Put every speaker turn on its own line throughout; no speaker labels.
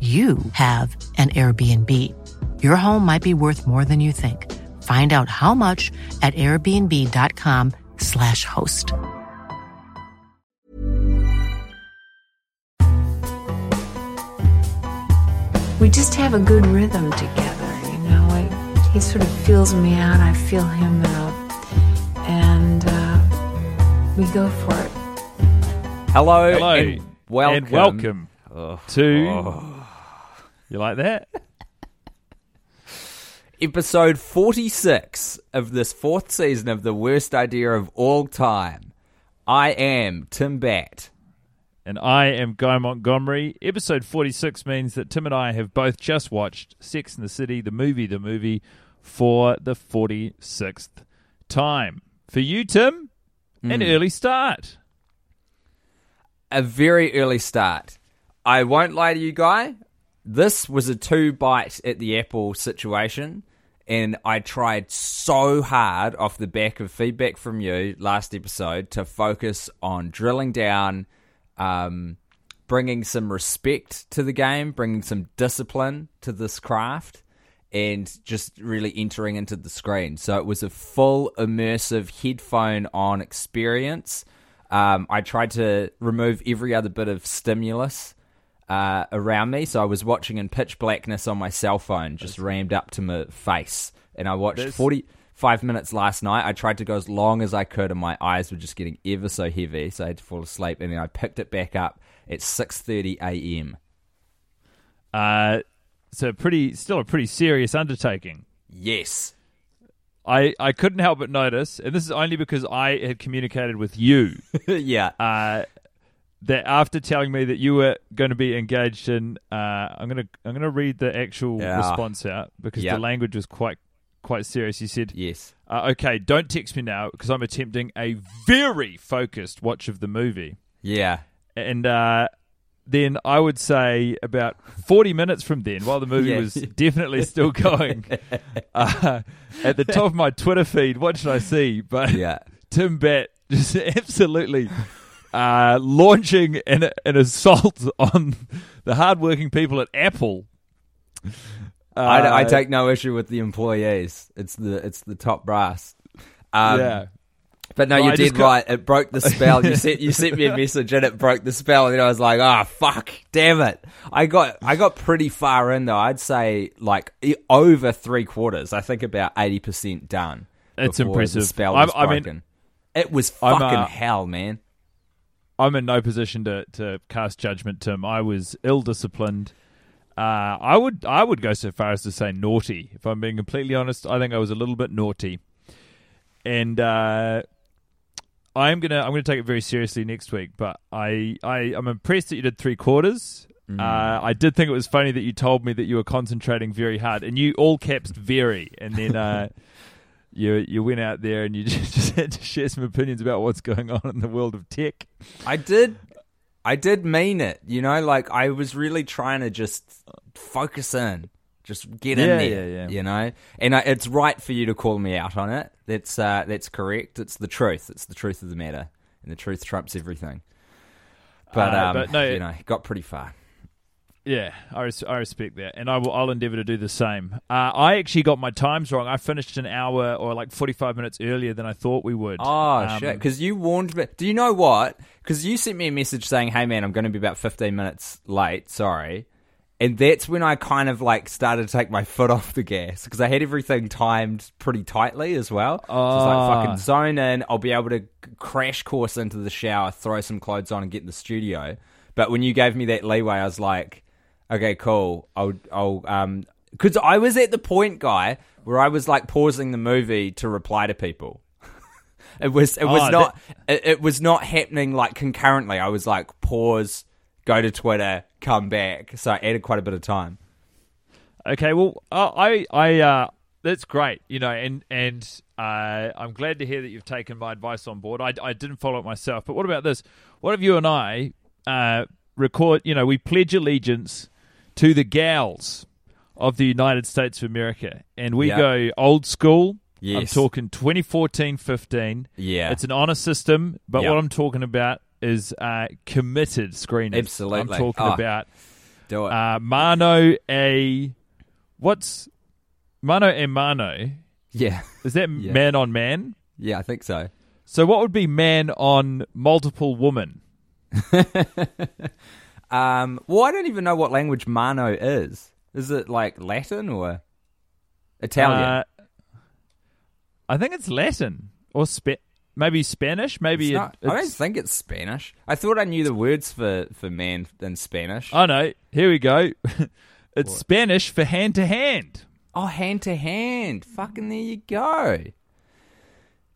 you have an Airbnb. Your home might be worth more than you think. Find out how much at airbnb.com/slash host.
we just have a good rhythm together, you know. I, he sort of feels me out, I feel him out, and uh, we go for it.
Hello,
Hello
and welcome.
and welcome
Oh.
to.
Oh.
You like that?
episode 46 of this fourth season of the worst idea of all time. I am Tim Batt.
And I am Guy Montgomery. Episode 46 means that Tim and I have both just watched Sex and the City, the movie, the movie, for the 46th time. For you, Tim, an hmm. early start.
A very early start. I won't lie to you, Guy. This was a two bite at the apple situation, and I tried so hard off the back of feedback from you last episode to focus on drilling down, um, bringing some respect to the game, bringing some discipline to this craft, and just really entering into the screen. So it was a full immersive headphone on experience. Um, I tried to remove every other bit of stimulus uh, around me. So I was watching in pitch blackness on my cell phone, just rammed up to my face. And I watched
That's-
45 minutes last night. I tried to go as long as I could, and my eyes were just getting ever so heavy, so I had to fall asleep. And then I picked it back up at 6.30 a.m.
Uh, so pretty, still a pretty serious undertaking.
Yes.
I, I couldn't help but notice, and this is only because I had communicated with you,
yeah.
uh, that after telling me that you were going to be engaged in, uh, I'm gonna I'm gonna read the actual
Yeah.
response out because
Yep.
the language was quite quite serious. You said,
yes.
uh, "Okay, don't text me now because I'm attempting a very focused watch of the movie."
Yeah.
And uh, then I would say about 40 minutes from then, while the movie
Yeah.
was definitely still going, uh, at the top of my Twitter feed, what should I see? But
Yeah.
Tim Batt just absolutely uh, launching an, an assault on the hardworking people at Apple.
I, I
Uh,
take no issue with the employees. It's the it's the top brass. Um,
yeah.
But no,
Well,
you
I
did
got-
right. It broke the spell. You sent you sent me a message and it broke the spell. And then I was like, oh fuck, damn it! I got I got pretty far in though. I'd say like over three quarters. I think about eighty percent done.
It's impressive.
The spell was
I mean,
broken. it was fucking
uh,
hell, man.
I'm in no position to, to cast judgment, Tim. I was ill disciplined. Uh, I would I would go so far as to say naughty. If I'm being completely honest, I think I was a little bit naughty, and uh, I'm gonna I'm gonna take it very seriously next week. But I, I I'm impressed that you did three quarters.
Mm.
Uh, I did think it was funny that you told me that you were concentrating very hard, and you all caps very, and then. You, you went out there and you just, just had to share some opinions about what's going on in the world of tech.
I did. I did mean it. You know, like I was really trying to just focus in, just get in there.
yeah, yeah.
You know, and I, it's right for you to call me out on it. That's uh, that's correct. It's the truth. It's the truth of the matter, and the truth trumps everything. But,
Uh,
um,
but no-
you know, got pretty far.
Yeah, I, res- I respect that, and I will. I'll endeavour to do the same. Uh, I actually got my times wrong. I finished an hour or like forty-five minutes earlier than I thought we would.
Oh
Um,
shit! Because you warned me. Do you know what? Because you sent me a message saying, "Hey man, I'm going to be about 15 minutes late. Sorry." And that's when I kind of like started to take my foot off the gas because I had everything timed pretty tightly as well. So it's like
Ah.
fucking zone in. I'll be able to crash course into the shower, throw some clothes on, and get in the studio. But when you gave me that leeway, I was like, okay, cool. I'll, I'll, um, because I was at the point, guy, where I was like pausing the movie to reply to people. it was, it was
Oh,
not, it, it was not happening like concurrently. I was like, pause, go to Twitter, come back. So I added quite a bit of time.
Okay, well, uh, I, I, uh, that's great, you know, and and uh, I'm glad to hear that you've taken my advice on board. I, I didn't follow it myself, but what about this? What if you and I uh, record? You know, we pledge allegiance to the gals of the United States of America, and we
Yeah.
go old school. I'm talking 2014, 15.
Yeah.
it's an honor system, but
Yeah.
what I'm talking about is uh, committed screeners.
Absolutely.
I'm talking
Oh.
about
Do it.
uh, Mano a what's Mano a Mano?
yeah.
Is that
Yeah.
man on man?
Yeah, I think so.
So what would be man on multiple woman?
Um, well, I don't even know what language Mano is. Is it like Latin or Italian?
Uh, I think it's Latin or Spa- maybe Spanish. Maybe
It's
it-
not- I don't think it's Spanish. I thought I knew the words for, for man in Spanish.
Oh no! Here we go. it's Spanish for hand to hand.
Oh, hand to hand. Fucking there you go.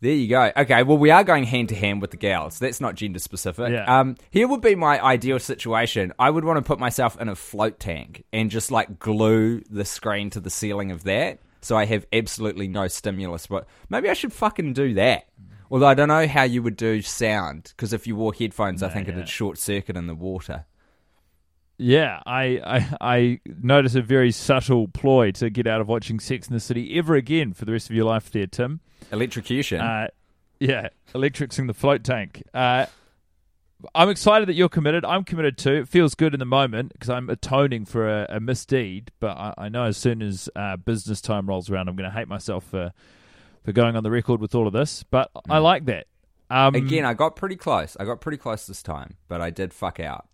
There you go. Okay, well, we are going hand to hand with the gals. That's not gender specific.
Yeah.
Um, here would be my ideal situation. I would want to put myself in a float tank and just like glue the screen to the ceiling of that, so I have absolutely no stimulus. But maybe I should fucking do that. Although I don't know how you would do sound because if you wore headphones, I think it'd short circuit in the water.
Yeah, I, I I notice a very subtle ploy to get out of watching Sex in the City ever again for the rest of your life, there, Tim.
Electrocution.
Uh, yeah, electricing the float tank. Uh, I'm excited that you're committed. I'm committed too. It feels good in the moment because I'm atoning for a, a misdeed. But I, I know as soon as uh, business time rolls around, I'm going to hate myself for for going on the record with all of this. But I like that. Um,
Again, I got pretty close. I got pretty close this time, but I did fuck out.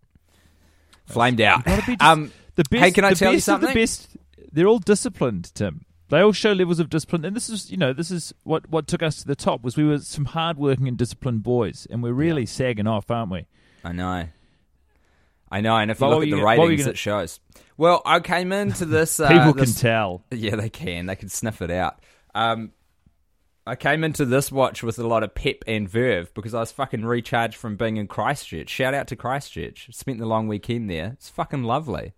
Flamed out.
just-
um,
the best.
hey, can I tell you something?
The best. They're all disciplined, Tim. They all show levels of discipline, and this is, you know, this is what what took us to the top. Was we were some hardworking and disciplined boys, and we're really sagging off, aren't we?
I know. I know, and if you look at the
gonna- what were you
ratings,
gonna-
it shows. Well, I came into this. Uh,
People
this-
can tell.
Yeah, they can. They can sniff it out. Um, I came into this watch with a lot of pep and verve because I was fucking recharged from being in Christchurch. Shout out to Christchurch. Spent the long weekend there. It's fucking lovely.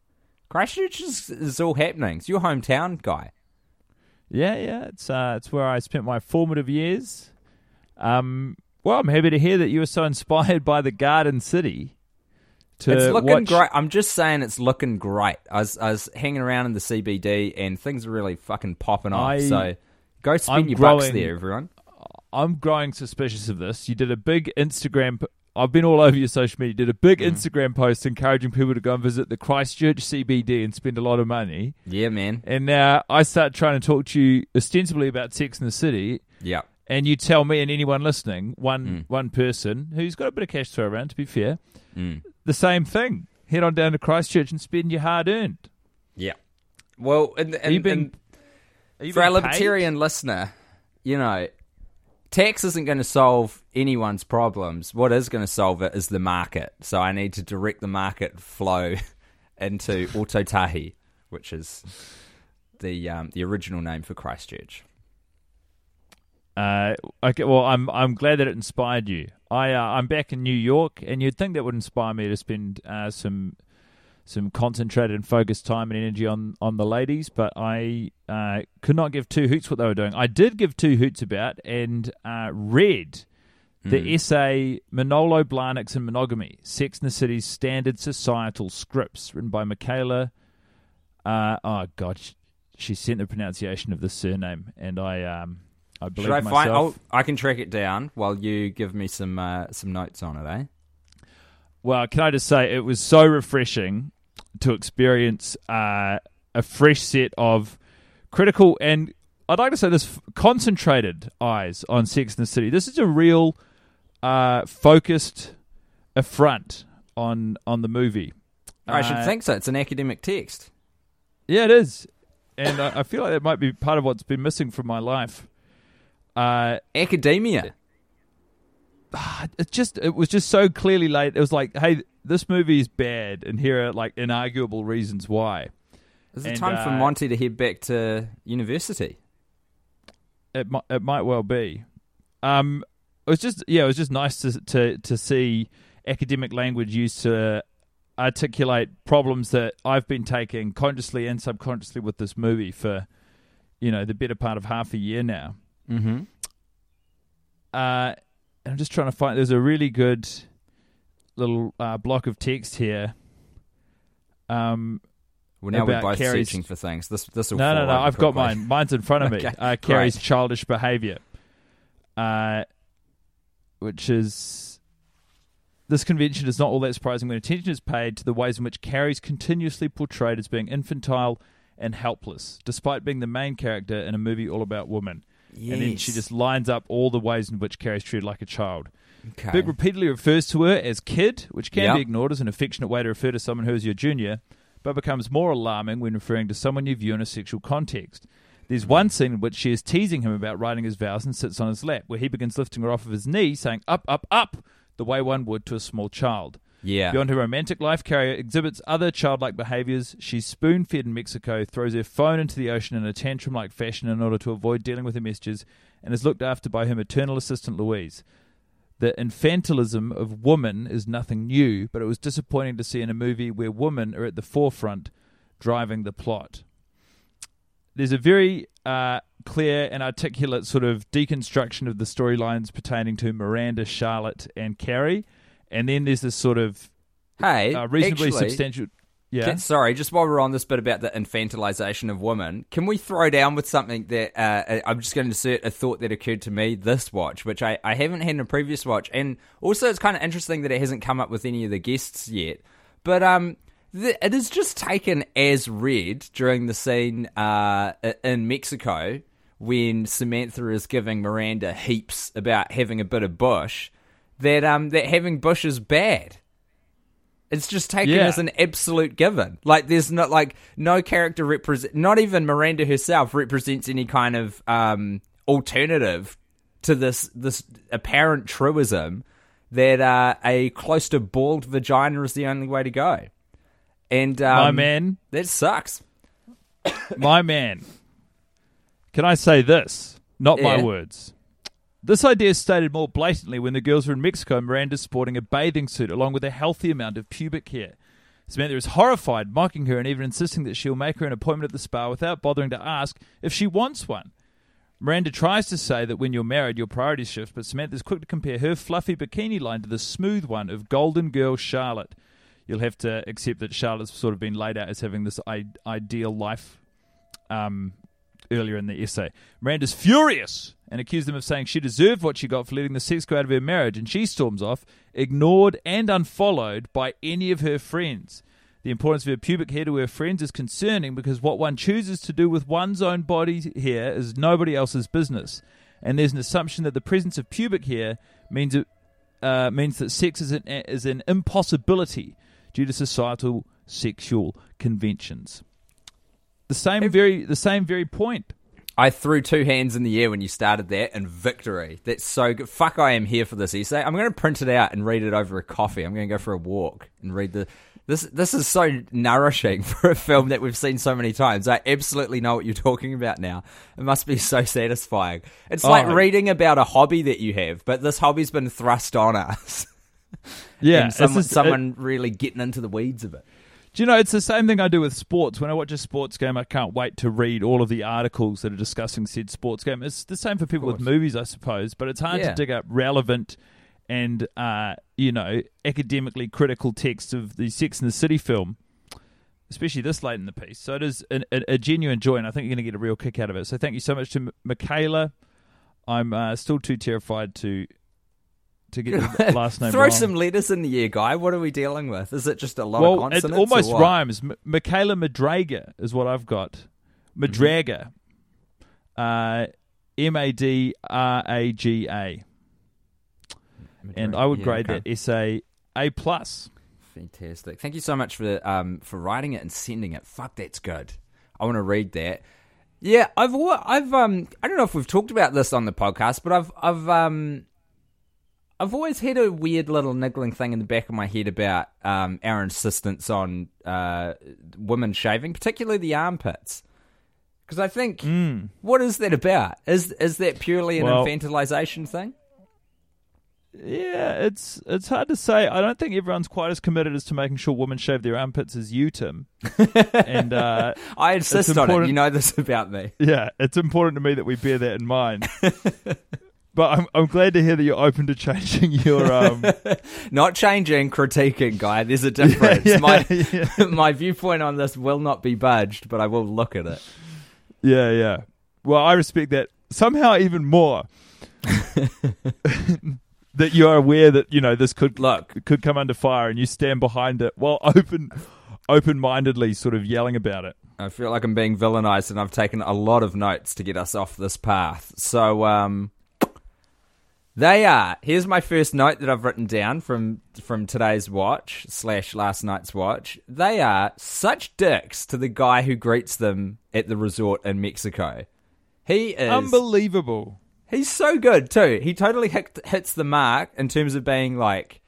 Christchurch is, is all happening. It's your hometown, guy.
Yeah, yeah, it's uh, it's where I spent my formative years. Um, well, I'm happy to hear that you were so inspired by the Garden City. To
it's looking
watch-
great. I'm just saying, it's looking great. I was, I was hanging around in the CBD, and things are really fucking popping off.
I-
so go spend
I'm
your bucks there, everyone.
I'm growing suspicious of this. You did a big Instagram. I've been all over your social media. You did a big
Mm-hmm.
Instagram post encouraging people to go and visit the Christchurch CBD and spend a lot of money.
Yeah, man.
And now I start trying to talk to you ostensibly about Sex in the City,
Yeah.
and you tell me and anyone listening, one
Mm.
one person who's got a bit of cash to throw around, to be fair,
Mm.
the same thing. Head on down to Christchurch and spend your hard earned.
Yeah. Well, and, and, and for our
being paid?
libertarian listener, you know, tax isn't going to solve anyone's problems. What is going to solve it is the market. So I need to direct the market flow into Ōtautahi, which is the um, the original name for Christchurch.
Uh, okay, well, I'm I'm glad that it inspired you. I uh, I'm back in New York, and you'd think that would inspire me to spend uh, some some concentrated and focused time and energy on on the ladies, but I uh, could not give two hoots what they were doing. I did give two hoots about and uh, read the essay Manolo Blahniks and Monogamy: Sex in the City's Standard Societal Scripts, written by Michaela. Uh, oh God, she, she sent the pronunciation of the surname, and I um I believe
Should I
myself.
find? I'll, I can track it down while you give me some uh, some notes on it, eh?
Well, can I just say it was so refreshing to experience uh, a fresh set of critical and I'd like to say this concentrated eyes on Sex and the City. This is a real uh, focused affront on on the movie.
I should
Uh,
think so. It's an academic text.
Yeah, it is, and I, I feel like that might be part of what's been missing from my life. Uh,
Academia.
It just it was just so clearly laid. It was like, hey, this movie is bad, and here are like inarguable reasons why.
Is it
and,
time for
uh,
Monty to head back to university?
It might it might well be. Um, it was just yeah, it was just nice to to to see academic language used to articulate problems that I've been taking consciously and subconsciously with this movie for you know the better part of half a year now.
Mm-hmm.
Uh, I'm just trying to find. There's a really good little uh, block of text here. Um,
Well, now we're both
Carrie's-
searching for things. This this will
no, no, no. I've got mine. Mine's in front of me. Uh, Carrie's
great.
childish behavior, uh, which is this convention is not all that surprising when attention is paid to the ways in which Carrie's continuously portrayed as being infantile and helpless, despite being the main character in a movie all about women. And then she just lines up all the ways in which Carrie's treated like a child.
Okay.
Big repeatedly refers to her as kid, which can
Yep.
be ignored as an affectionate way to refer to someone who is your junior, but becomes more alarming when referring to someone you view in a sexual context. There's one scene in which she is teasing him about writing his vows and sits on his lap, where he begins lifting her off of his knee, saying up, up, up, the way one would to a small child.
Yeah.
Beyond her romantic life, Carrie exhibits other childlike behaviors. She's spoon fed in Mexico, throws her phone into the ocean in a tantrum like fashion in order to avoid dealing with her messages, and is looked after by her maternal assistant Louise. The infantilism of woman is nothing new, but it was disappointing to see in a movie where women are at the forefront driving the plot. There's a very uh, clear and articulate sort of deconstruction of the storylines pertaining to Miranda, Charlotte, and Carrie. And then there's this sort of
hey,
uh, reasonably
actually,
substantial. Yeah.
Can- sorry, just while we're on this bit about the infantilization of women, can we throw down with something that uh, I'm just going to insert a thought that occurred to me this watch, which I, I haven't had in a previous watch, and also it's kind of interesting that it hasn't come up with any of the guests yet. But um, th- it is just taken as read during the scene uh, in Mexico when Samantha is giving Miranda heaps about having a bit of bush. That um that having bush is bad. It's just taken
Yeah.
as an absolute given. Like there's not like no character represent not even Miranda herself represents any kind of um alternative to this this apparent truism that uh, a close to bald vagina is the only way to go. And um,
My man,
that sucks.
my man. Can I say this? Not my words. This idea is stated more blatantly when the girls are in Mexico. Miranda's sporting a bathing suit along with a healthy amount of pubic hair. Samantha is horrified, mocking her and even insisting that she'll make her an appointment at the spa without bothering to ask if she wants one. Miranda tries to say that when you're married, your priorities shift, but Samantha's quick to compare her fluffy bikini line to the smooth one of Golden Girl Charlotte. You'll have to accept that Charlotte's sort of been laid out as having this I- ideal life um, earlier in the essay. Miranda's furious and accused them of saying she deserved what she got for letting the sex go out of her marriage, and she storms off, ignored and unfollowed by any of her friends. The importance of her pubic hair to her friends is concerning because what one chooses to do with one's own body hair is nobody else's business. And there's an assumption that the presence of pubic hair means it, uh, means that sex is an, is an impossibility due to societal sexual conventions. The same very the same very point.
I threw two hands in the air when you started that, and victory. That's so good. Fuck, I am here for this essay. I'm going to print it out and read it over a coffee. I'm going to go for a walk and read the. This this is so nourishing for a film that we've seen so many times. I absolutely know what you're talking about now. It must be so satisfying. It's like
Oh.
reading about a hobby that you have, but this hobby's been thrust on us.
Yeah,
and someone,
just-
someone really getting into the weeds of it.
Do you know it's the same thing I do with sports? When I watch a sports game, I can't wait to read all of the articles that are discussing said sports game. It's the same for people with movies, I suppose, but it's hard
Yeah.
to dig up relevant and uh, you know academically critical text of the Sex and the City film, especially this late in the piece. So it is an, a, a genuine joy, and I think you're going to get a real kick out of it. So thank you so much to M- Michaela. I'm uh, still too terrified to to get your last name
Throw
wrong.
some letters in the air, guy. What are we dealing with? Is it just a lot
well,
of
it
consonants? or
almost rhymes. M- Michaela Madraga is what I've got. Madraga. Uh, M A D R A G A. And I would
Yeah,
grade
okay.
that essay A plus.
Fantastic. Thank you so much for um for writing it and sending it. Fuck, that's good. I want to read that. Yeah, I've I've um I don't know if we've talked about this on the podcast, but I've I've um I've always had a weird little niggling thing in the back of my head about um our insistence on uh women shaving, particularly the armpits. Because I think what is that about? Is is that purely an
Well-
infantilization thing?
Yeah, it's it's hard to say. I don't think everyone's quite as committed as to making sure women shave their armpits as you, Tim. and uh,
I insist on it. You know this about me.
yeah, it's important to me that we bear that in mind. but I'm I'm glad to hear that you're open to changing your um.
Not changing, critiquing, guy. There's a difference.
yeah,
my
yeah.
my viewpoint on this will not be budged, but I will look at it.
Yeah, yeah. Well, I respect that somehow even more. that you are aware that you know this could
Look.
could come under fire, and you stand behind it while open open mindedly, sort of yelling about it.
I feel like I'm being villainized, and I've taken a lot of notes to get us off this path. So, um, they are. Here's my first note that I've written down from from today's watch slash last night's watch. They are such dicks to the guy who greets them at the resort in Mexico. He is
Unbelievable.
He's so good too. He totally hit, hits the mark in terms of being like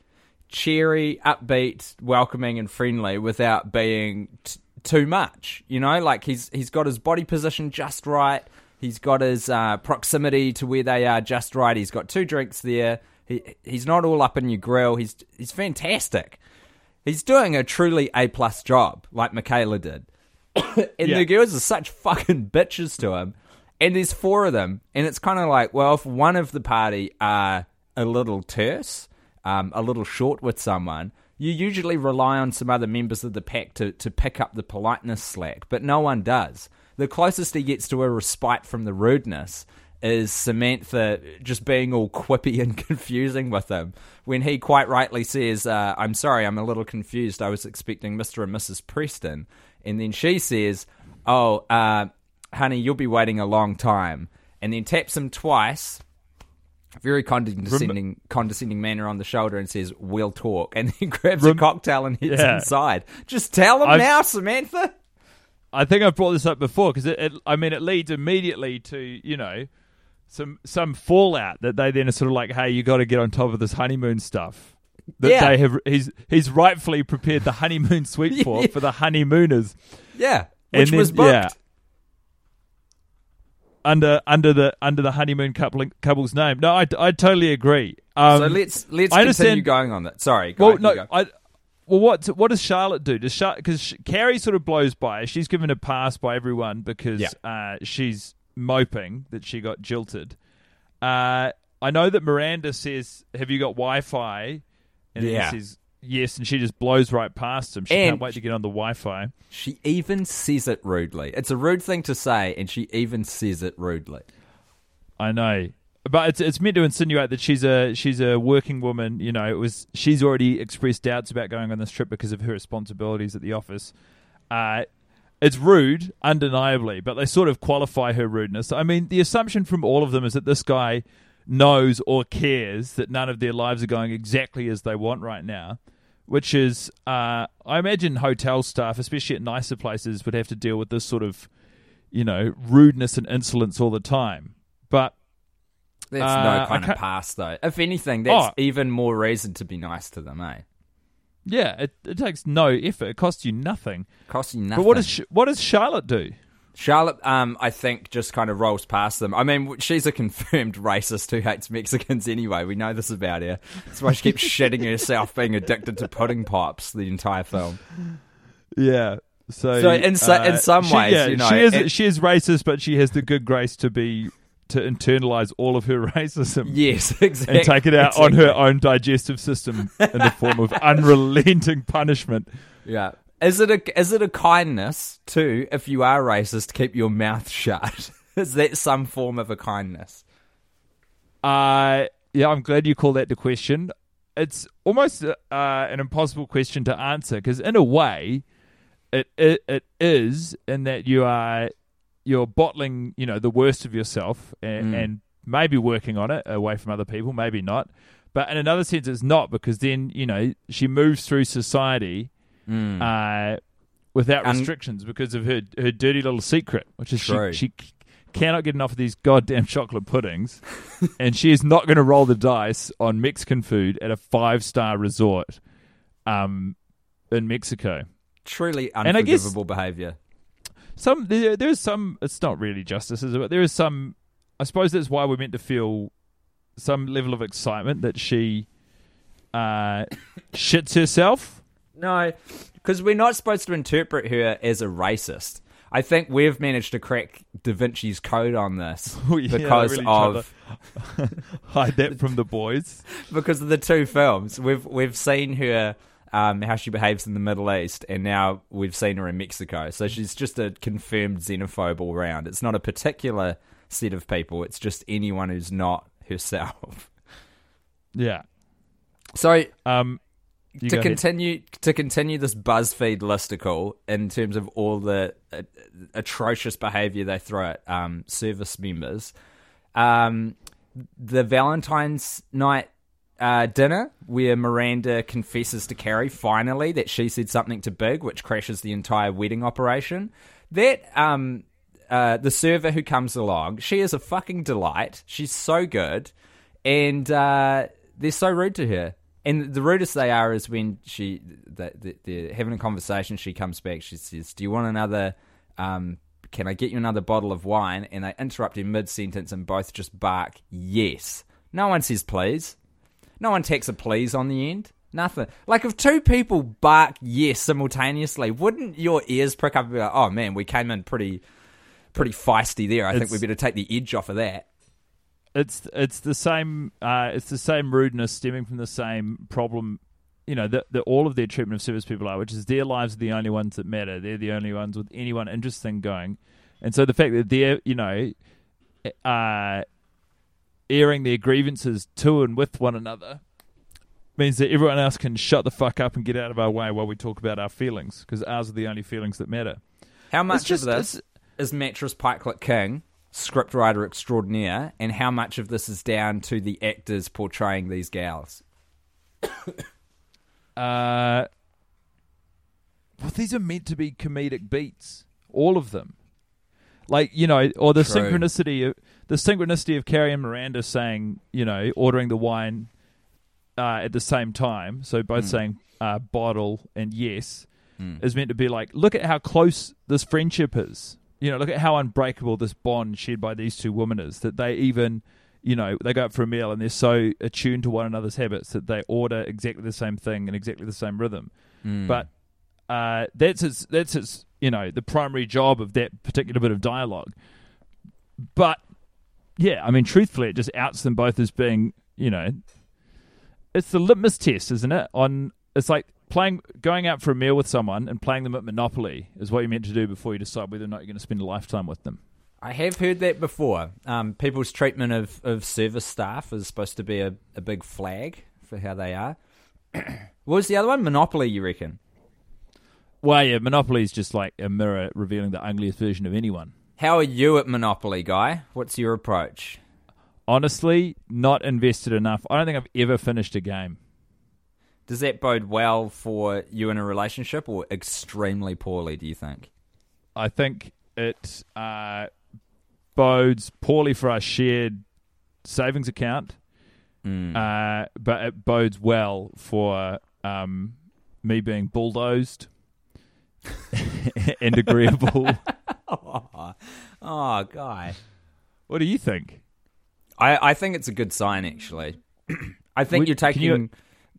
cheery, upbeat, welcoming, and friendly without being t- too much. You know, like he's he's got his body position just right. He's got his uh, proximity to where they are just right. He's got two drinks there. He he's not all up in your grill. He's he's fantastic. He's doing a truly A plus job, like Michaela did. and
Yeah.
the girls are such fucking bitches to him. And there's four of them, and it's kind of like, well, if one of the party are a little terse, um, a little short with someone, you usually rely on some other members of the pack to, to pick up the politeness slack, but no one does. The closest he gets to a respite from the rudeness is Samantha just being all quippy and confusing with him when he quite rightly says, uh, I'm sorry, I'm a little confused. I was expecting Mr. and Mrs. Preston. And then she says, Oh, uh, honey, you'll be waiting a long time. And then taps him twice, very condescending, condescending manner on the shoulder and says, We'll talk. And then grabs a cocktail and heads
Yeah.
inside. Just tell him
I've-
now, Samantha.
I think I've brought this up before because it, it, I mean, it leads immediately to you know some some fallout that they then are sort of like, hey, you got to get on top of this honeymoon stuff. That
Yeah.
they have, he's he's rightfully prepared the honeymoon suite for
Yeah.
for the honeymooners
Yeah.
And
Which
then-
was booked.
yeah. under under the under the honeymoon couple couple's name. No, I, I totally agree. Um,
so let's let's
I
continue
understand-
going on that. Sorry, go
Well,
on,
no,
go.
I. Well, what what does Charlotte do? Does because Carrie sort of blows by? She's given a pass by everyone because
Yeah.
uh, she's moping that she got jilted. Uh, I know that Miranda says, "Have you got Wi-Fi?" And
Yeah.
he says yes, and she just blows right past him. She
And-
can't wait to get on the Wi-Fi.
She even says it rudely. It's a rude thing to say, and she even says it rudely.
I know, but it's it's meant to insinuate that she's a she's a working woman. You know, it was she's already expressed doubts about going on this trip because of her responsibilities at the office. Uh, it's rude, undeniably, but they sort of qualify her rudeness. I mean, the assumption from all of them is that this guy knows or cares that none of their lives are going exactly as they want right now. Which is, uh, I imagine hotel staff, especially at nicer places, would have to deal with this sort of, you know, rudeness and insolence all the time.
That's
Uh,
no kind of pass, though. If anything, that's
Oh.
even more reason to be nice to them, eh?
Yeah, it, it takes no effort. It costs you nothing.
Costs you nothing.
But what does what does Charlotte do?
Charlotte, um, I think, just kind of rolls past them. I mean, she's a confirmed racist who hates Mexicans anyway. We know this about her. That's why she keeps shitting herself being addicted to pudding pops the entire film.
Yeah. So,
So in so- in some
she,
ways,
yeah,
you know,
she is
it-
she is racist, but she has the good grace to be to internalize all of her racism
Yes, exactly.
and take it out on her own digestive system in the form of unrelenting punishment.
Yeah. Is it a is it a kindness too if you are racist keep your mouth shut? is that some form of a kindness?
Uh, yeah, I'm glad you call that the question. It's almost uh, an impossible question to answer because, in a way, it, it it is in that you are you're bottling, you know, the worst of yourself and, and maybe working on it away from other people, maybe not. But in another sense, it's not because then you know she moves through society uh, without
And-
restrictions because of her her dirty little secret, which is
True.
she, she cannot get enough of these goddamn chocolate puddings, and she is not going to roll the dice on Mexican food at a five star resort um, in Mexico.
Truly
guess-
unforgivable behavior.
Some there, there is some. It's not really justice, is it? But there is some. I suppose that's why we're meant to feel some level of excitement that she uh, shits herself.
No, because we're not supposed to interpret her as a racist. I think we've managed to crack Da Vinci's code on this
Oh, yeah,
because
really
of
Hide that from the boys.
because of the two films. We've we've seen her um, how she behaves in the Middle East, and now we've seen her in Mexico. So she's just a confirmed xenophobe all round. It's not a particular set of people. It's just anyone who's not herself.
Yeah.
So
Um.
to
go ahead.
continue to continue this BuzzFeed listicle in terms of all the uh, atrocious behaviour they throw at um, service members, um, the Valentine's night uh, dinner where Miranda confesses to Carrie finally that she said something to Big, which crashes the entire wedding operation. That um, uh, the server who comes along, she is a fucking delight. She's so good, and uh, they're so rude to her. And the rudest they are is when she they, they, they're having a conversation. She comes back. She says, "Do you want another? Um, can I get you another bottle of wine?" And they interrupt in mid sentence and both just bark yes. No one says please. No one takes a please on the end. Nothing. Like if two people bark yes simultaneously, wouldn't your ears prick up and be like, "Oh man, we came in pretty, pretty feisty there. I think
It's-
we better take the edge off of that."
it's it's the same uh, it's the same rudeness stemming from the same problem you know that that all of their treatment of service people are which is their lives are the only ones that matter they're the only ones with anyone interesting going and so the fact that they're you know uh airing their grievances to and with one another means that everyone else can shut the fuck up and get out of our way while we talk about our feelings because ours are the only feelings that matter
How much
just-
of this is Mattress Pikelet King, scriptwriter extraordinaire, and how much of this is down to the actors portraying these gals?
Uh, well, these are meant to be comedic beats, all of them. Like you know, or the
True.
synchronicity of the synchronicity of Carrie and Miranda saying, you know, ordering the wine uh, at the same time, so both saying uh, bottle and yes, is meant to be like, look at how close this friendship is. You know, look at how unbreakable this bond shared by these two women is. That they even, you know, they go out for a meal and they're so attuned to one another's habits that they order exactly the same thing in exactly the same rhythm. But uh, that's its that's its you know the primary job of that particular bit of dialogue. But yeah, I mean, truthfully, it just outs them both as being you know, it's the litmus test, isn't it? On it's like playing going out for a meal with someone and playing them at Monopoly is what you're meant to do before you decide whether or not you're going to spend a lifetime with them.
I have heard that before. Um, people's treatment of, of service staff is supposed to be a, a big flag for how they are. what was the other one? Monopoly, you reckon?
Well, yeah, Monopoly is just like a mirror revealing the ugliest version of anyone.
How are you at Monopoly, guy? What's your approach?
Honestly, not invested enough. I don't think I've ever finished a game.
Does that bode well for you in a relationship or extremely poorly, do you think?
I think it uh, bodes poorly for our shared savings account, uh, but it bodes well for um, me being bulldozed and agreeable.
Oh, guy.
what do you think?
I, I think it's a good sign, actually. I think
Would-
you're taking
you-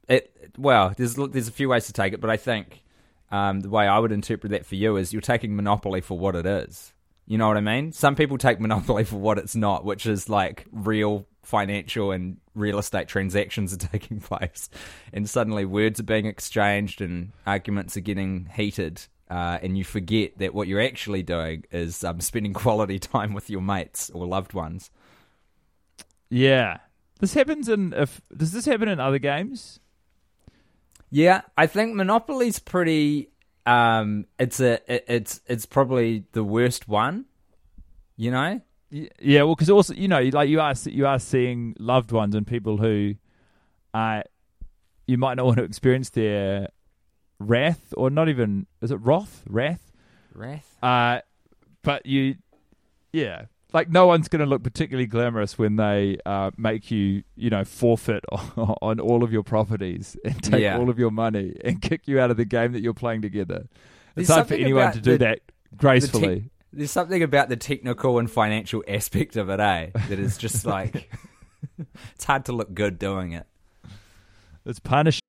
it. Well, there's there's a few ways to take it, but I think um, the way I would interpret that for you is you're taking Monopoly for what it is. You know what I mean? Some people take Monopoly for what it's not, which is like real financial and real estate transactions are taking place, and suddenly words are being exchanged and arguments are getting heated. Uh, and you forget that what you're actually doing is um, spending quality time with your mates or loved ones.
Yeah, this happens in. If does this happen in other games?
Yeah, I think Monopoly's pretty. Um, it's a it, it's it's probably the worst one. You know,
Yeah, well, because also you know, like you are you are seeing loved ones and people who uh, you might not want to experience their wrath, or not even is it wrath? Wrath?
Wrath.
Uh, but you, yeah, like no one's going to look particularly glamorous when they uh, make you, you know, forfeit on, on all of your properties and take
Yeah.
all of your money and kick you out of the game that you're playing together.
There's
It's hard for anyone to do
the-
that gracefully.
Tech- there's something about the technical and financial aspect of it, eh? That is just like it's hard to look good doing it.
it's punishing.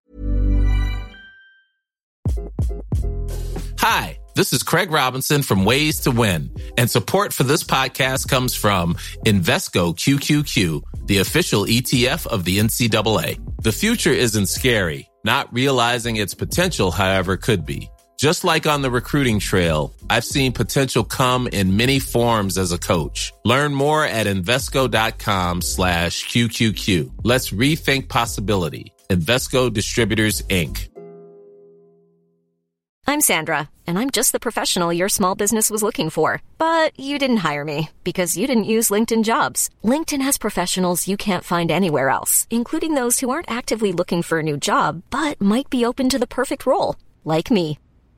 Hi, this is Craig Robinson from Ways to Win, and support for this podcast comes from Invesco QQQ, the official ETF of the NCAA. The future isn't scary. Not realizing its potential, however, could be. Just like on the recruiting trail, I've seen potential come in many forms as a coach. Learn more at Invesco.com slash QQQ. Let's rethink possibility. Invesco Distributors, Inc.
I'm Sandra, and I'm just the professional your small business was looking for. But you didn't hire me because you didn't use LinkedIn jobs. LinkedIn has professionals you can't find anywhere else, including those who aren't actively looking for a new job but might be open to the perfect role, like me.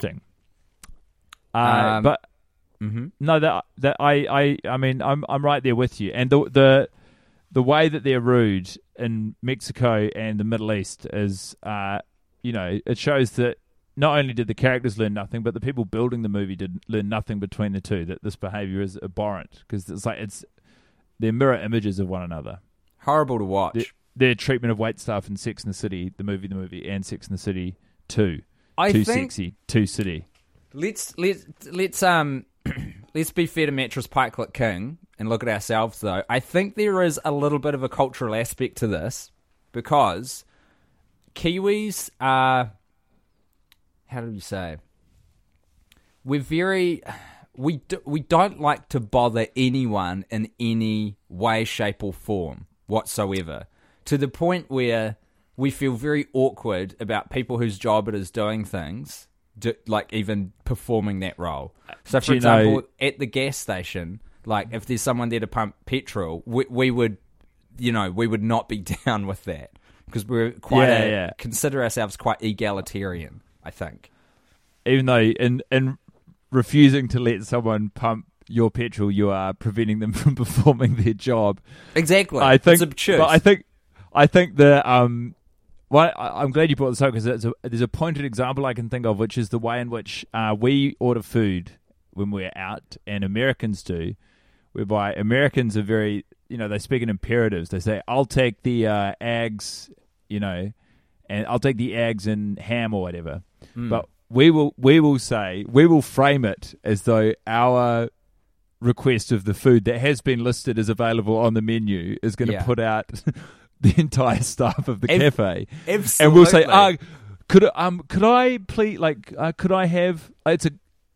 Thing. Uh,
Um,
but
mhm.
no, that that I, I I mean I'm I'm right there with you, and the the the way that they're rude in Mexico and the Middle East is, uh, you know, it shows that not only did the characters learn nothing, but the people building the movie did learn nothing between the two. That this behavior is abhorrent because it's like it's they're mirror images of one another.
Horrible to watch.
Their, treatment of white staff in Sex and the City, the movie, the movie, and Sex and the City two,
I
too
think-
sexy, too city.
Let's let's let's um let's be fair to Mattress Pikelet King and look at ourselves though. I think there is a little bit of a cultural aspect to this because Kiwis are how do you say? We're very we do, we don't like to bother anyone in any way, shape, or form whatsoever. To the point where we feel very awkward about people whose job it is doing things, do, like even performing that role. So, for
you know-
example, at the gas station, like if there's someone there to pump petrol, we, we would, you know, we would not be down with that because we're quite
Yeah,
a,
yeah.
consider ourselves quite egalitarian. I think.
even though in in refusing to let someone pump your petrol, you are preventing them from performing their job.
Exactly.
I think,
It's obtuse.
but I think, I think the um, well, I, I'm glad you brought this up because a, there's a pointed example I can think of, which is the way in which uh, we order food when we're out, and Americans do, whereby Americans are very, you know, they speak in imperatives. They say, "I'll take the uh, eggs," you know, and I'll take the eggs and ham or whatever.
Mm.
But we will, we will say, we will frame it as though our request of the food that has been listed as available on the menu is going to
Yeah.
put out the entire staff of the
Ab-
cafe, and we'll say,
absolutely.
"Ah, could um, could I please like, uh, could I have? It's a,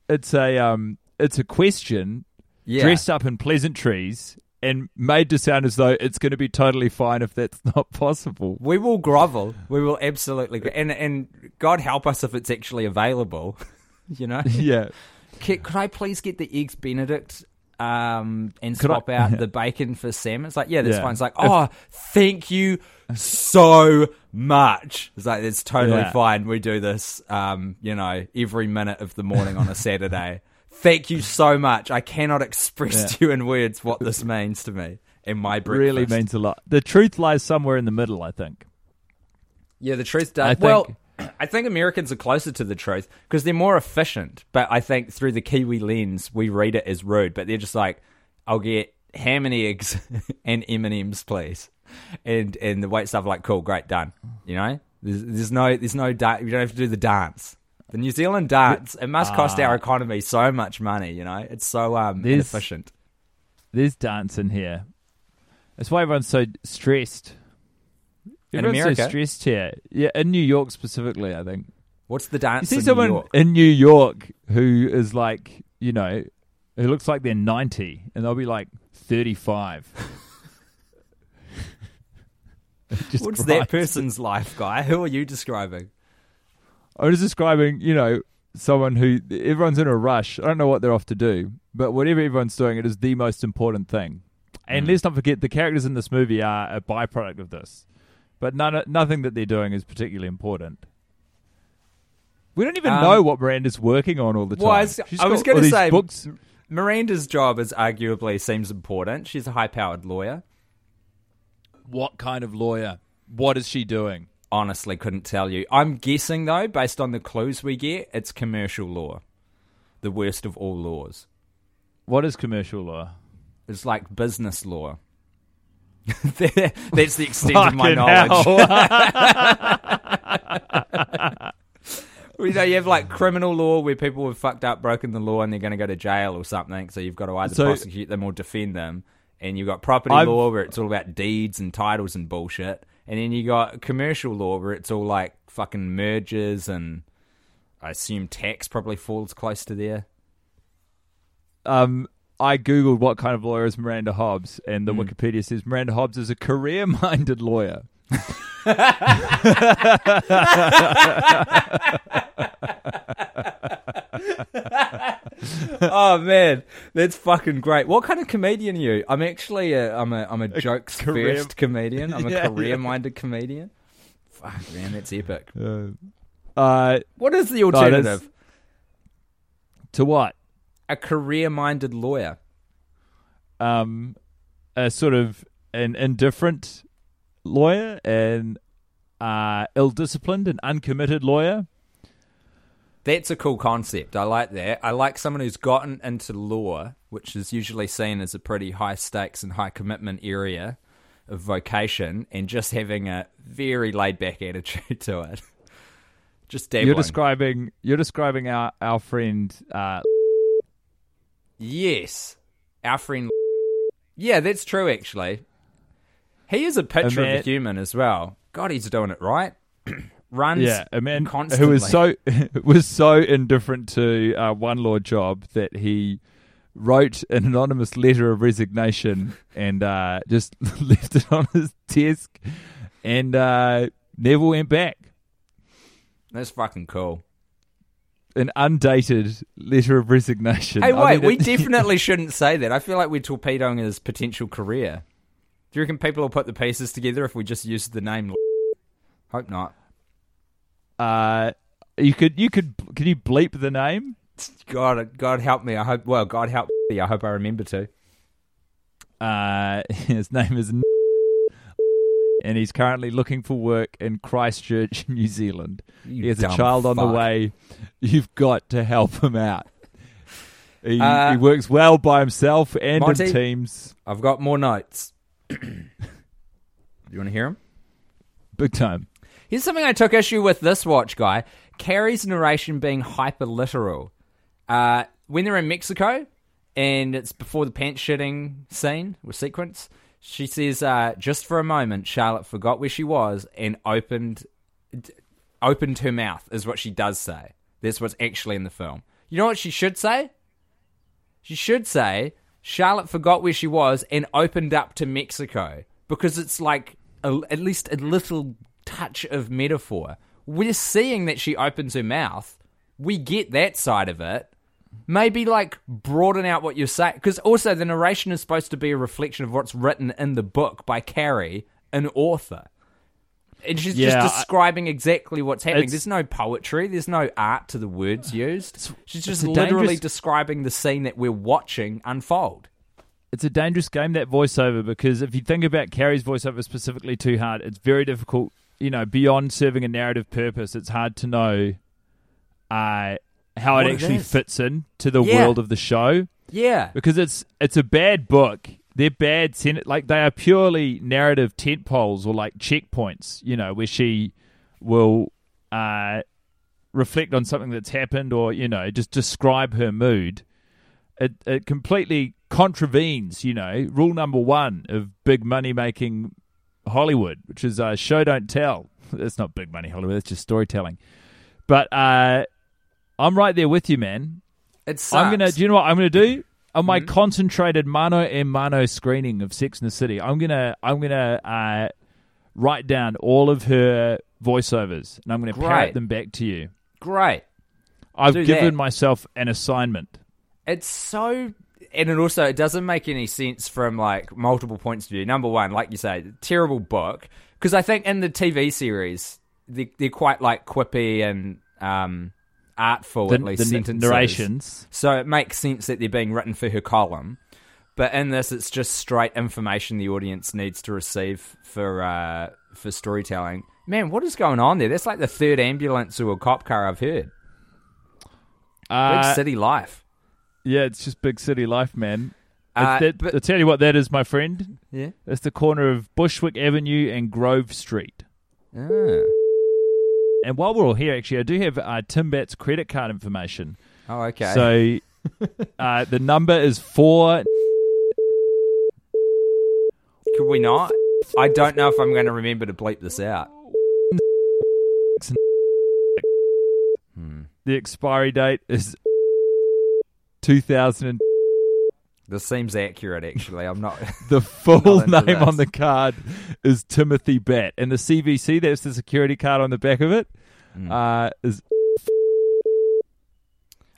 it's a um, it's a question
Yeah.
dressed up in pleasantries." And made to sound as though it's going to be totally fine if that's not possible.
We will grovel. We will absolutely, gro- and and God help us if it's actually available. you know.
yeah,
Ca- Could I please get the eggs Benedict um, and
Could I-
swap out the bacon for salmon? It's like, yeah, this
Yeah.
fine. It's like, oh, thank you so much. It's like, it's totally
Yeah.
fine. We do this, um, you know, every minute of the morning on a Saturday. Thank you so much. I cannot express
Yeah.
to you in words what this means to me and my breakfast.
Really means a lot. The truth lies somewhere in the middle, I think.
Yeah, the truth does.
I think-
well, I think Americans are closer to the truth because they're more efficient. But I think through the Kiwi lens, we read it as rude. But they're just like, "I'll get ham and eggs and M and M's, please," and and the wait stuff like, "Cool, great, done." You know, there's, there's no there's no da- you don't have to do the dance. The New Zealand dance it must cost our economy so much money. You know, it's so um
There's-
inefficient.
There's dance in here. That's why everyone's so stressed.
In
Everyone's
America?
so stressed here. Yeah, in New York specifically, I think.
What's the dance?
You see
in
someone
New York?
in New York who is like, you know, who looks like they're 90 and they'll be like 35. It just
What's that person's life, guy? Who are you describing?
I was describing, you know, someone who everyone's in a rush. I don't know what they're off to do, but whatever everyone's doing, it is the most important thing. And
Mm.
let's not forget the characters in this movie are a byproduct of this, but none, nothing that they're doing is particularly important. We don't even
Um,
know what Miranda's working on all the time.
Well, I was, was going to say,
books.
Miranda's job is arguably seems important. She's a high-powered lawyer.
What kind of lawyer? What is she doing?
Honestly, couldn't tell you. I'm guessing though, based on the clues we get, it's commercial law, the worst of all laws.
What is commercial law?
It's like business law. That's the extent of my knowledge. You know, you have like criminal law where people have fucked up, broken the law, and they're going to go to jail or something. So you've got to either
So-
prosecute them or defend them. And you've got property
I've-
law where it's all about deeds and titles and bullshit. And then you got commercial law where it's all like fucking mergers and I assume tax probably falls close to there.
um, I googled what kind of lawyer is Miranda Hobbs, and the Wikipedia says Miranda Hobbs is a career-minded lawyer.
oh man, that's fucking great. What kind of comedian are you? I'm actually a I'm a I'm a jokes
career-
first comedian. I'm a
Yeah, yeah.
career minded comedian. Fuck man, that's epic.
Uh,
What is the
no,
alternative?
to what?
A career minded lawyer.
Um, a sort of an indifferent lawyer, an uh, ill-disciplined and uncommitted lawyer.
That's a cool concept. I like that. I like someone who's gotten into law, which is usually seen as a pretty high stakes and high commitment area of vocation, and just having a very laid back attitude to it. Just dabbling.
You're describing you're describing our our friend. Uh,
Yes, our friend. Yeah, that's true. Actually, he is a picture
man-
of a human as well. God, he's doing it right. Runs,
yeah, a man
constantly.
who was so was so indifferent to uh, one law job that he wrote an anonymous letter of resignation and uh, just left it on his desk and uh, never went back.
That's fucking cool.
An undated letter of resignation.
Hey,
I
wait,
mean,
we
it-
definitely shouldn't say that. I feel like we're torpedoing his potential career. Do you reckon people will put the pieces together if we just use the name? Hope not.
Uh, you could you could can you bleep the name?
God, God help me. I hope. Well, God help me. I hope I remember to.
Uh, his name is N- and he's currently looking for work in Christchurch, New Zealand.
You
he has a child on the way. You've got to help him out. He,
Uh,
he works well by himself and
Monty?
in teams.
I've got more notes. Do you want to hear them?
Big time.
Here's something I took issue with this watch guy. Carrie's narration being hyper literal. Uh, when they're in Mexico and it's before the pants shitting scene or sequence, she says, uh, just for a moment, Charlotte forgot where she was and opened opened her mouth, is what she does say. That's what's actually in the film. You know what she should say? She should say, Charlotte forgot where she was and opened up to Mexico because it's like a, at least a little touch of metaphor. We're seeing that she opens her mouth. We get that side of it. Maybe like broaden out what you're saying. Because also, the narration is supposed to be a reflection of what's written in the book by Carrie, an author. And she's
Yeah,
just describing exactly what's happening. There's no poetry. There's no art to the words used. She's just literally
dangerous-
describing the scene that we're watching unfold.
it's a dangerous game that voiceover because if you think about Carrie's voiceover specifically too hard, it's very difficult. You know, beyond serving a narrative purpose, it's hard to know uh, how
What
it actually
is.
fits in to the
Yeah.
world of the show.
Yeah.
because it's it's a bad book. They're bad, sen- like they are purely narrative tent poles or like checkpoints. You know, where she will uh, reflect on something that's happened, or you know, just describe her mood. It it completely contravenes, you know, rule number one of big money making Hollywood, which is uh, show don't tell. It's not big money Hollywood; it's just storytelling. But uh, I'm right there with you, man.
It's
I'm gonna. Do you know what I'm gonna do? On my concentrated mano and mano screening of Sex in the City, I'm gonna I'm gonna uh, write down all of her voiceovers and I'm gonna
Great.
parrot them back to you.
Great.
I've
Do
given
that.
myself an assignment.
It's so, and it also it doesn't make any sense from like multiple points of view. Number one, like you say, terrible book because I think in the TV series they, they're quite like quippy and um, artful
The-
at least
the
sentences.
narrations.
So it makes sense that they're being written for her column. But in this, it's just straight information the audience needs to receive for uh, for storytelling. Man, what is going on there? That's like the third ambulance or cop car I've heard. Big
Uh,
city life.
Yeah, it's just big city life, man.
Uh,
that-
but-
I'll tell you what that is, my friend.
Yeah.
It's the corner of Bushwick Avenue and Grove Street.
Ah.
And while we're all here, actually, I do have uh, Tim Batt's credit card information.
Oh, okay.
So uh, the number is four.
Could we not? I don't know if I'm going to remember to bleep this out.
The expiry date is 2000.
This seems accurate, actually. I'm not.
the full
Not
name on the card is Timothy Batt. And the CVC, that's the security card on the back of it,
Hmm.
uh, is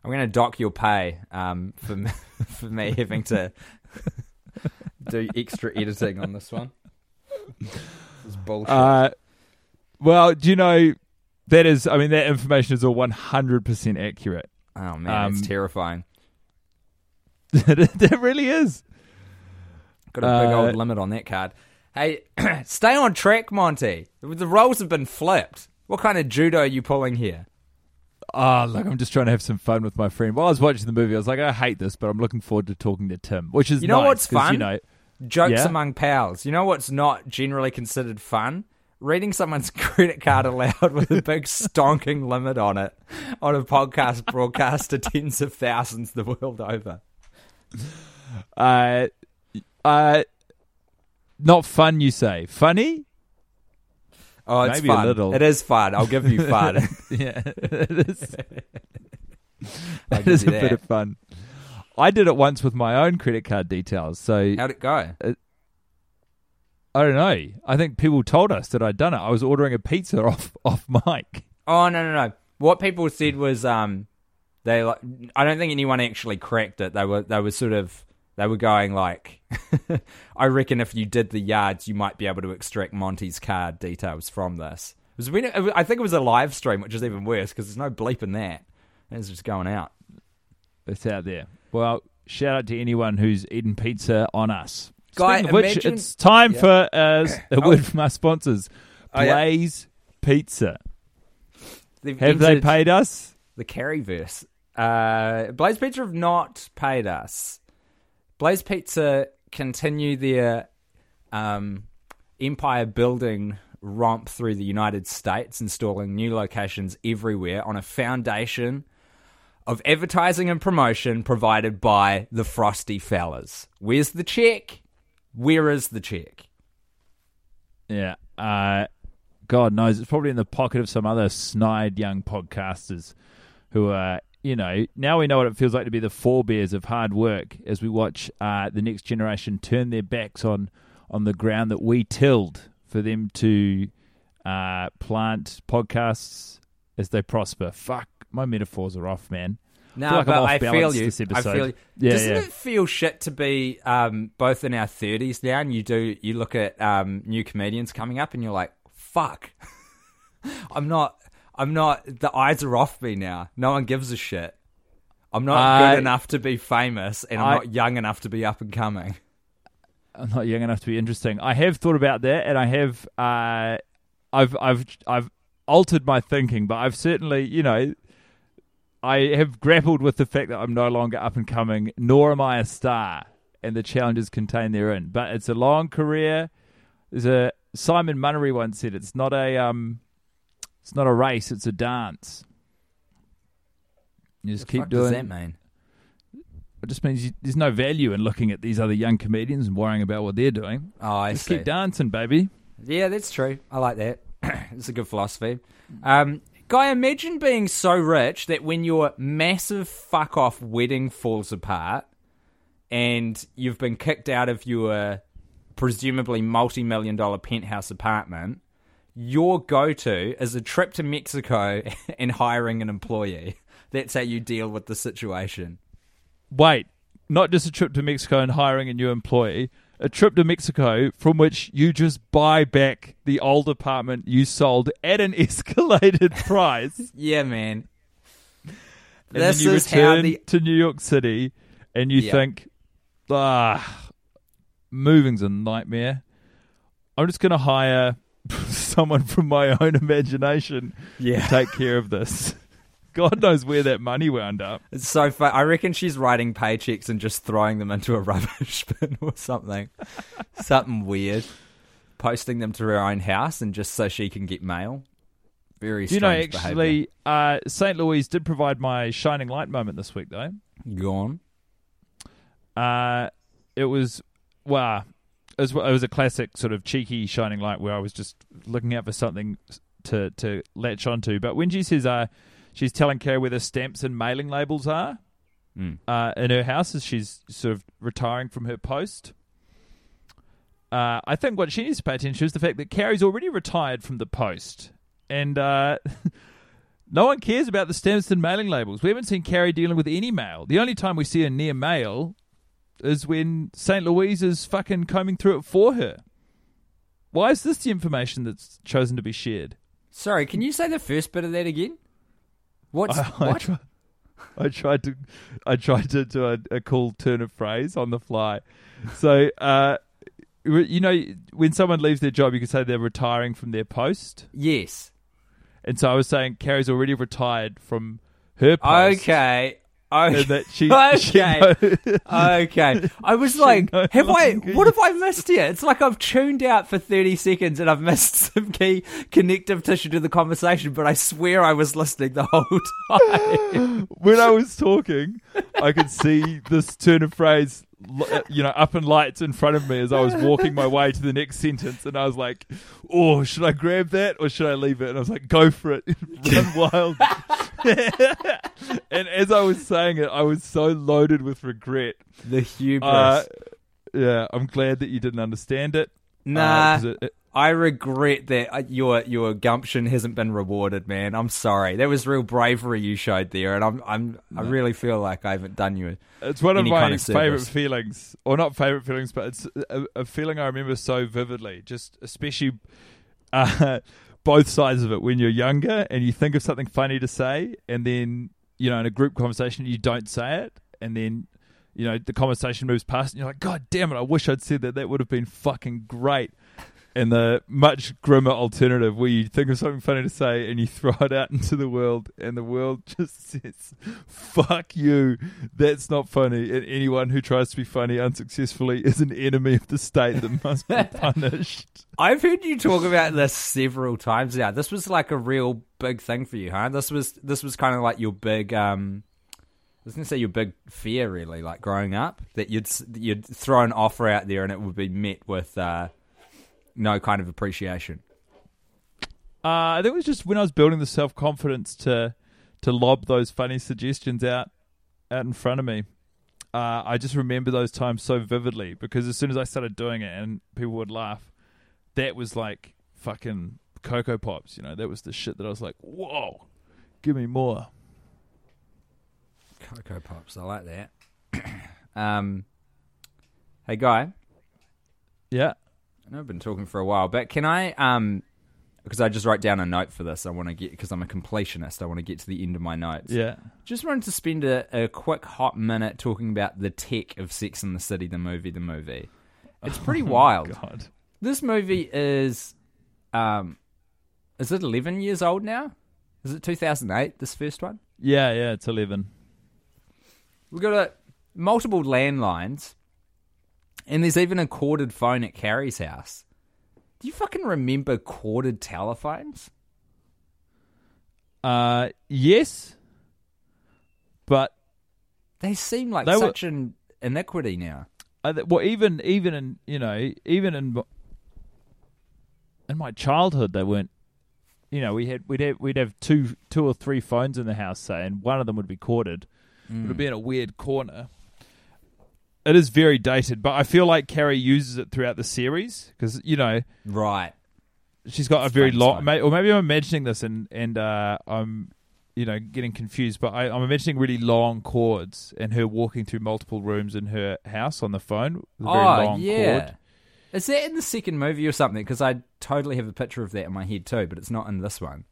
I'm going to dock your pay um, for me, for me having to do extra editing on this one. This is bullshit.
Uh, well, do you know that is? I mean, that information is all one hundred percent accurate.
oh man, it's
um,
terrifying.
that really is.
Got a big
uh,
old limit on that card. Hey, stay on track, Monty. The roles have been flipped. What kind of judo are you pulling here?
Oh, look, I'm just trying to have some fun with my friend. While I was watching the movie, I was like, I hate this, but I'm looking forward to talking to Tim, which is
You know
nice,
what's fun?
You know,
Jokes
Yeah?
among pals. You know what's not generally considered fun? Reading someone's credit card aloud with a big stonking limit on it on a podcast broadcast to tens of thousands the world over.
Uh, uh, not fun. You say funny?
Oh, it's
Maybe a
fun.
little.
It is fun. I'll give you fun.
yeah, it is. It is a
you
bit of fun. I did it once with my own credit card details. So
How'd it go?
I don't know. I think people told us that I'd done it. I was ordering a pizza off off mic.
Oh no no no! What people said was um, they like. I don't think anyone actually cracked it. They were they were sort of they were going like, I reckon if you did the yards, you might be able to extract Monty's card details from this. It was when it, I think it was a live stream, which is even worse because there's no bleep in that. It's just going out.
It's out there. Well, shout out to anyone who's eaten pizza on us.
Guy,
Speaking of which,
imagine-
it's time
Yeah.
for uh, a
Oh.
from our sponsors,
Oh, yeah.
Blaze Pizza.
They've
Have they paid us?
the Carryverse? Uh, Blaze Pizza have not paid us. Blaze Pizza continue their um, empire building romp through the United States, installing new locations everywhere on a foundation of advertising and promotion provided by the Frosty Fellas. Where's the check? Where is the check?
Yeah. Uh, God knows. It's probably in the pocket of some other snide young podcasters who are, you know, now we know what it feels like to be the forebears of hard work as we watch uh, the next generation turn their backs on, on the ground that we tilled for them to uh, plant podcasts as they prosper. Fuck, my metaphors are off, man.
No,
feel like
but I feel you.
this
I feel you.
Yeah,
Doesn't
yeah.
it feel shit to be um, both in our thirties now, and you do you look at um, new comedians coming up, and you're like, fuck. I'm not. I'm not. The eyes are off me now. No one gives a shit. I'm not
I-
good enough to be famous, and I'm
I-
not young enough to be up and coming.
I'm not young enough to be interesting. I have thought about that, and I have, uh, I've, I've, I've altered my thinking, but I've certainly, you know, I have grappled with the fact that I'm no longer up and coming, nor am I a star, and the challenges contained therein. But it's a long career. There's a Simon Munnery once said, "It's not a, um, it's not a race; it's a dance." You just
The
keep doing.
does that mean?
It just means you, there's no value in looking at these other young comedians and worrying about what they're doing.
Oh, I
Just
see.
keep dancing, baby.
Yeah, that's true. I like that. it's a good philosophy. Um, Guy, imagine being so rich that when your massive fuck off wedding falls apart and you've been kicked out of your presumably multi million dollar penthouse apartment, your go to is a trip to Mexico and hiring an employee. That's how you deal with the situation.
Wait, not just a trip to Mexico and hiring a new employee, a trip to Mexico from which you just buy back the old apartment you sold at an escalated price.
Yeah, man.
and
This
then you
is how
return
the
to New York City and you
Yeah.
think, ah, moving's a nightmare. I'm just going to hire someone from my own imagination
Yeah.
take care of this. God knows where that money wound up.
It's so fun. I reckon she's writing paychecks and just throwing them into a rubbish bin or something. something weird. Posting them to her own house and just so she can get mail. Very
Do you know,
strange
actually, uh, St. Louise did provide my shining light moment this week, though.
Gone.
Uh, it was, well, it was, it was a classic sort of cheeky shining light where I was just looking out for something to, to latch onto. But when she says uh, she's telling Carrie where the stamps and mailing labels are
Mm.
uh, in her house as she's sort of retiring from her post, uh, I think what she needs to pay attention to is the fact that Carrie's already retired from the post. And uh, no one cares about the stamps and mailing labels. We haven't seen Carrie dealing with any mail. The only time we see her near mail is when St. Louise is fucking combing through it for her. Why is this the information that's chosen to be shared?
Sorry, can you say the first bit of that again? What's
I, I,
what?
try- I tried to, I tried to do a, a cool turn of phrase on the fly. So, uh, you know, when someone leaves their job, you can say they're retiring from their post.
yes.
And so I was saying Carrie's already retired from her post.
Okay. Okay.
that she,
okay.
she
okay. I was like,
no
have I? What have I missed here? It's like I've tuned out for thirty seconds and I've missed some key connective tissue to the conversation. But I swear I was listening the whole time.
when I was talking, I could see this turn of phrase, you know, up in lights in front of me as I was walking my way to the next sentence, and I was like, "Oh, should I grab that or should I leave it?" And I was like, "Go for it, run wild." and as I was saying it, I was so loaded with regret.
the hubris.
Uh, yeah, I'm glad that you didn't understand it. Uh, it- it-
I regret that uh, your your gumption hasn't been rewarded, man. I'm sorry. That was real bravery you showed there, and I'm I'm I really feel like I haven't done you.
It's one of my
kind of
favorite
service.
feelings, or not favorite feelings, but it's a, a feeling I remember so vividly. Just especially uh, both sides of it. When you're younger and you think of something funny to say, and then you know in a group conversation you don't say it, and then you know the conversation moves past, and you're like, God damn it! I wish I'd said that. That would have been fucking great. And the much grimmer alternative where you think of something funny to say and you throw it out into the world and the world just says, fuck you. That's not funny. And anyone who tries to be funny unsuccessfully is an enemy of the state that must be punished.
I've heard you talk about this several times now. This was like a real big thing for you, huh? This was this was kind of like your big um I was gonna say your big fear, really, like growing up, that you'd you'd throw an offer out there and it would be met with uh, no kind of appreciation.
Uh, I think it was just when I was building the self confidence to to lob those funny suggestions out out in front of me. Uh, I just remember those times so vividly because as soon as I started doing it and people would laugh, that was like fucking Coco Pops, you know, that was the shit that I was like, whoa, give me more.
Coco Pops, I like that. um, hey, guy,
Yeah.
I know I've been talking for a while, but can I um because I just wrote down a note for this. I want to get because I'm a completionist. I want to get to the end of my notes.
Yeah.
Just wanted to spend a, a quick hot minute talking about the tech of Sex in the City, the movie, the movie. It's pretty
Oh,
wild.
God.
This movie is, um, is it 11 years old now? Is it 2008? This first one.
Yeah, yeah, it's 11.
We've got a, multiple landlines, and there's even a corded phone at Carrie's house. Do you fucking remember corded telephones?
Uh, yes, but
They seem like
They were-
such an iniquity now.
uh, well, even even in you know even in in my childhood, they weren't. You know, we had we'd have we'd have two two or three phones in the house, say, and one of them would be corded. It would be in a weird corner. It is very dated, but I feel like Carrie uses it throughout the series because you know
Right.
she's got a very long, or maybe I'm imagining this and and uh, I'm you know getting confused, but I, I'm imagining really long cords and her walking through multiple rooms in her house on the phone with a very
oh,
long
yeah.
cord.
Is that in the second movie or something? Because I totally have a picture of that in my head too, but it's not in this one.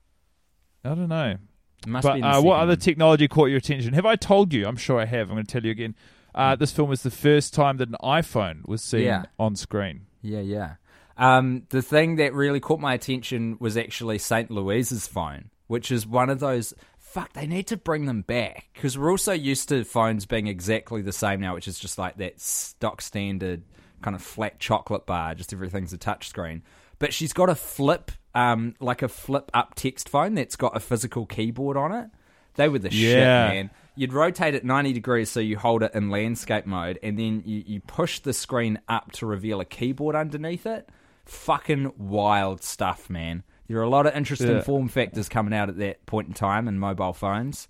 I don't know.
It must
but
be in the
uh, what other technology caught your attention? Have I told you? I'm sure I have. I'm going to tell you again. Uh, this film was the first time that an iPhone was seen
Yeah.
on screen.
Yeah, yeah. Um, the thing that really caught my attention was actually St. Louise's phone, which is one of those. Fuck, they need to bring them back because we're also used to phones being exactly the same now, which is just like that stock standard kind of flat chocolate bar, just everything's a touch screen. But she's got a flip, um, like a flip up text phone that's got a physical keyboard on it. They were the shit, man. You'd rotate it 90 degrees so you hold it in landscape mode, and then you, you push the screen up to reveal a keyboard underneath it. Fucking wild stuff, man. There are a lot of interesting
Yeah.
form factors coming out at that point in time in mobile phones.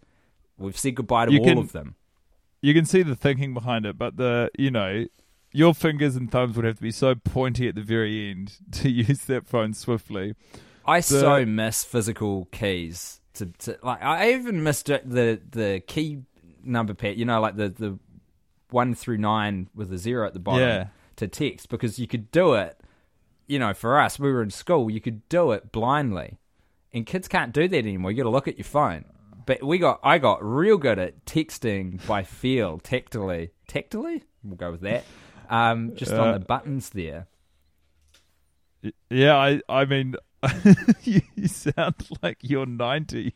We've said goodbye to
You
all
can-
of them.
You can see the thinking behind it, but the you know your fingers and thumbs would have to be so pointy at the very end to use that phone swiftly.
I
The-
so miss physical keys. To, to like, I even missed the the key number pad. You know, like the the one through nine with a zero at the bottom
Yeah.
to text because you could do it. You know, for us, we were in school. You could do it blindly, and kids can't do that anymore. You got to look at your phone. But we got, I got real good at texting by feel, tactily, tactily. We'll go with that. Um, just on
Uh,
the buttons there.
Yeah, I I mean you, you sound like you're 90.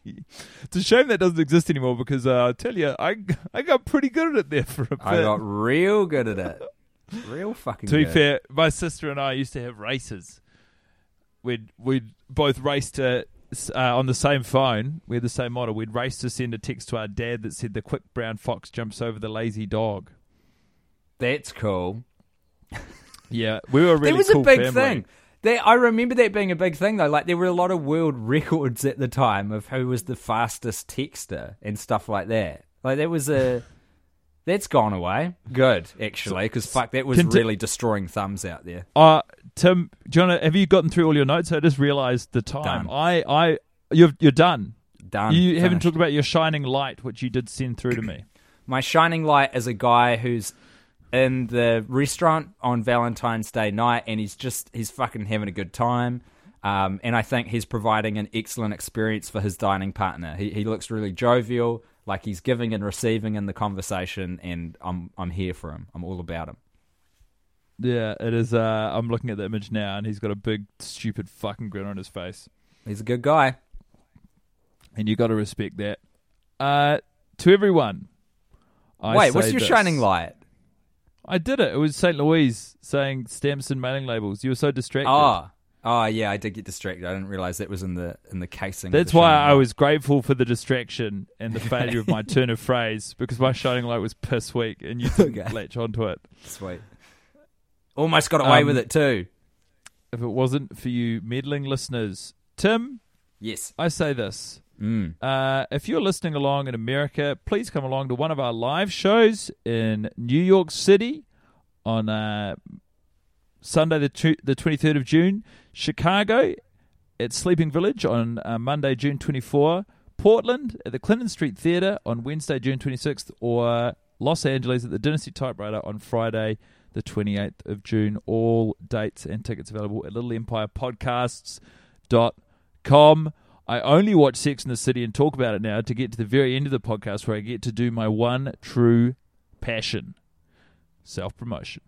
It's a shame that doesn't exist anymore because uh, I tell you, I I got pretty good at it there for a bit.
I got real good at it. Real fucking
to be
good.
fair, my sister and I used to have races. We'd we'd both race to uh, on the same phone. We had the same model. We'd race to send a text to our dad that said, "The quick brown fox jumps over the lazy dog."
That's cool.
Yeah, we were really
that was
cool
a big
family.
thing. They, I remember that being a big thing though. Like there were a lot of world records at the time of who was the fastest texter and stuff like that. Like that was a. That's gone away. Good, actually, because fuck, that was
Conti-
really destroying thumbs out there.
Uh Tim, do you wanna, have you gotten through all your notes? I just realised the time.
Done.
I, I, you're you're done.
Done.
You haven't talked about your shining light, which you did send through to me.
My shining light is a guy who's in the restaurant on Valentine's Day night, and he's just he's fucking having a good time. Um, and I think he's providing an excellent experience for his dining partner. He he looks really jovial, like he's giving and receiving in the conversation, and I'm I'm here for him. I'm all about him.
Yeah, it is. Uh, I'm looking at the image now, and he's got a big, stupid fucking grin on his face,
He's a good guy.
and you got to respect that. Uh, to everyone, I
Wait, what's your
this.
shining light?
I did it. It was St. Louise saying stamps and mailing labels. You were so distracted.
Oh, oh yeah, I did get distracted. I didn't realize that was in the in the casing.
That's
the
why I was grateful for the distraction and the failure of my turn of phrase because my shining light was piss weak and you didn't
Okay.
latch onto it.
sweet. Almost got away
Um,
with it too.
If it wasn't for you meddling listeners, Tim,
Yes.
I say this.
Mm.
Uh, if you're listening along in America, please come along to one of our live shows in New York City on uh, Sunday, the, tw- the 23rd of June, Chicago at Sleeping Village on uh, Monday, June 24, Portland at the Clinton Street Theatre on Wednesday, June 26th, or Los Angeles at the Dynasty Typewriter on Friday, the 28th of June. All dates and tickets available at Little Empire Podcasts dot com. I only watch Sex in the City and talk about it now to get to the very end of the podcast where I get to do my one true passion self promotion.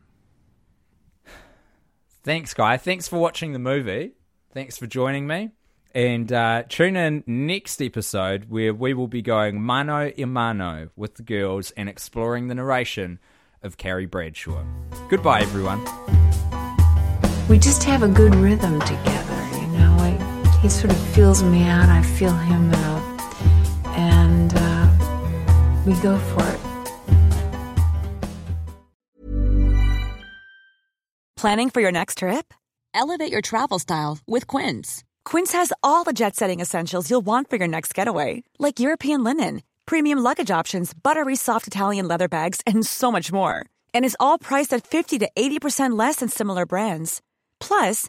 Thanks, Guy. Thanks for watching the movie. Thanks for joining me. And uh, tune in next episode where we will be going mano a mano with the girls and exploring the narration of Carrie Bradshaw. Goodbye, everyone.
We just have a good rhythm together, you know. I, he sort of feels me out, I feel him out, and uh, we go for it.
Planning for your next trip? Elevate your travel style with Quince. Quince has all the jet setting essentials you'll want for your next getaway, like European linen, premium luggage options, buttery soft Italian leather bags, and so much more. And is all priced at 50 to 80% less than similar brands. Plus,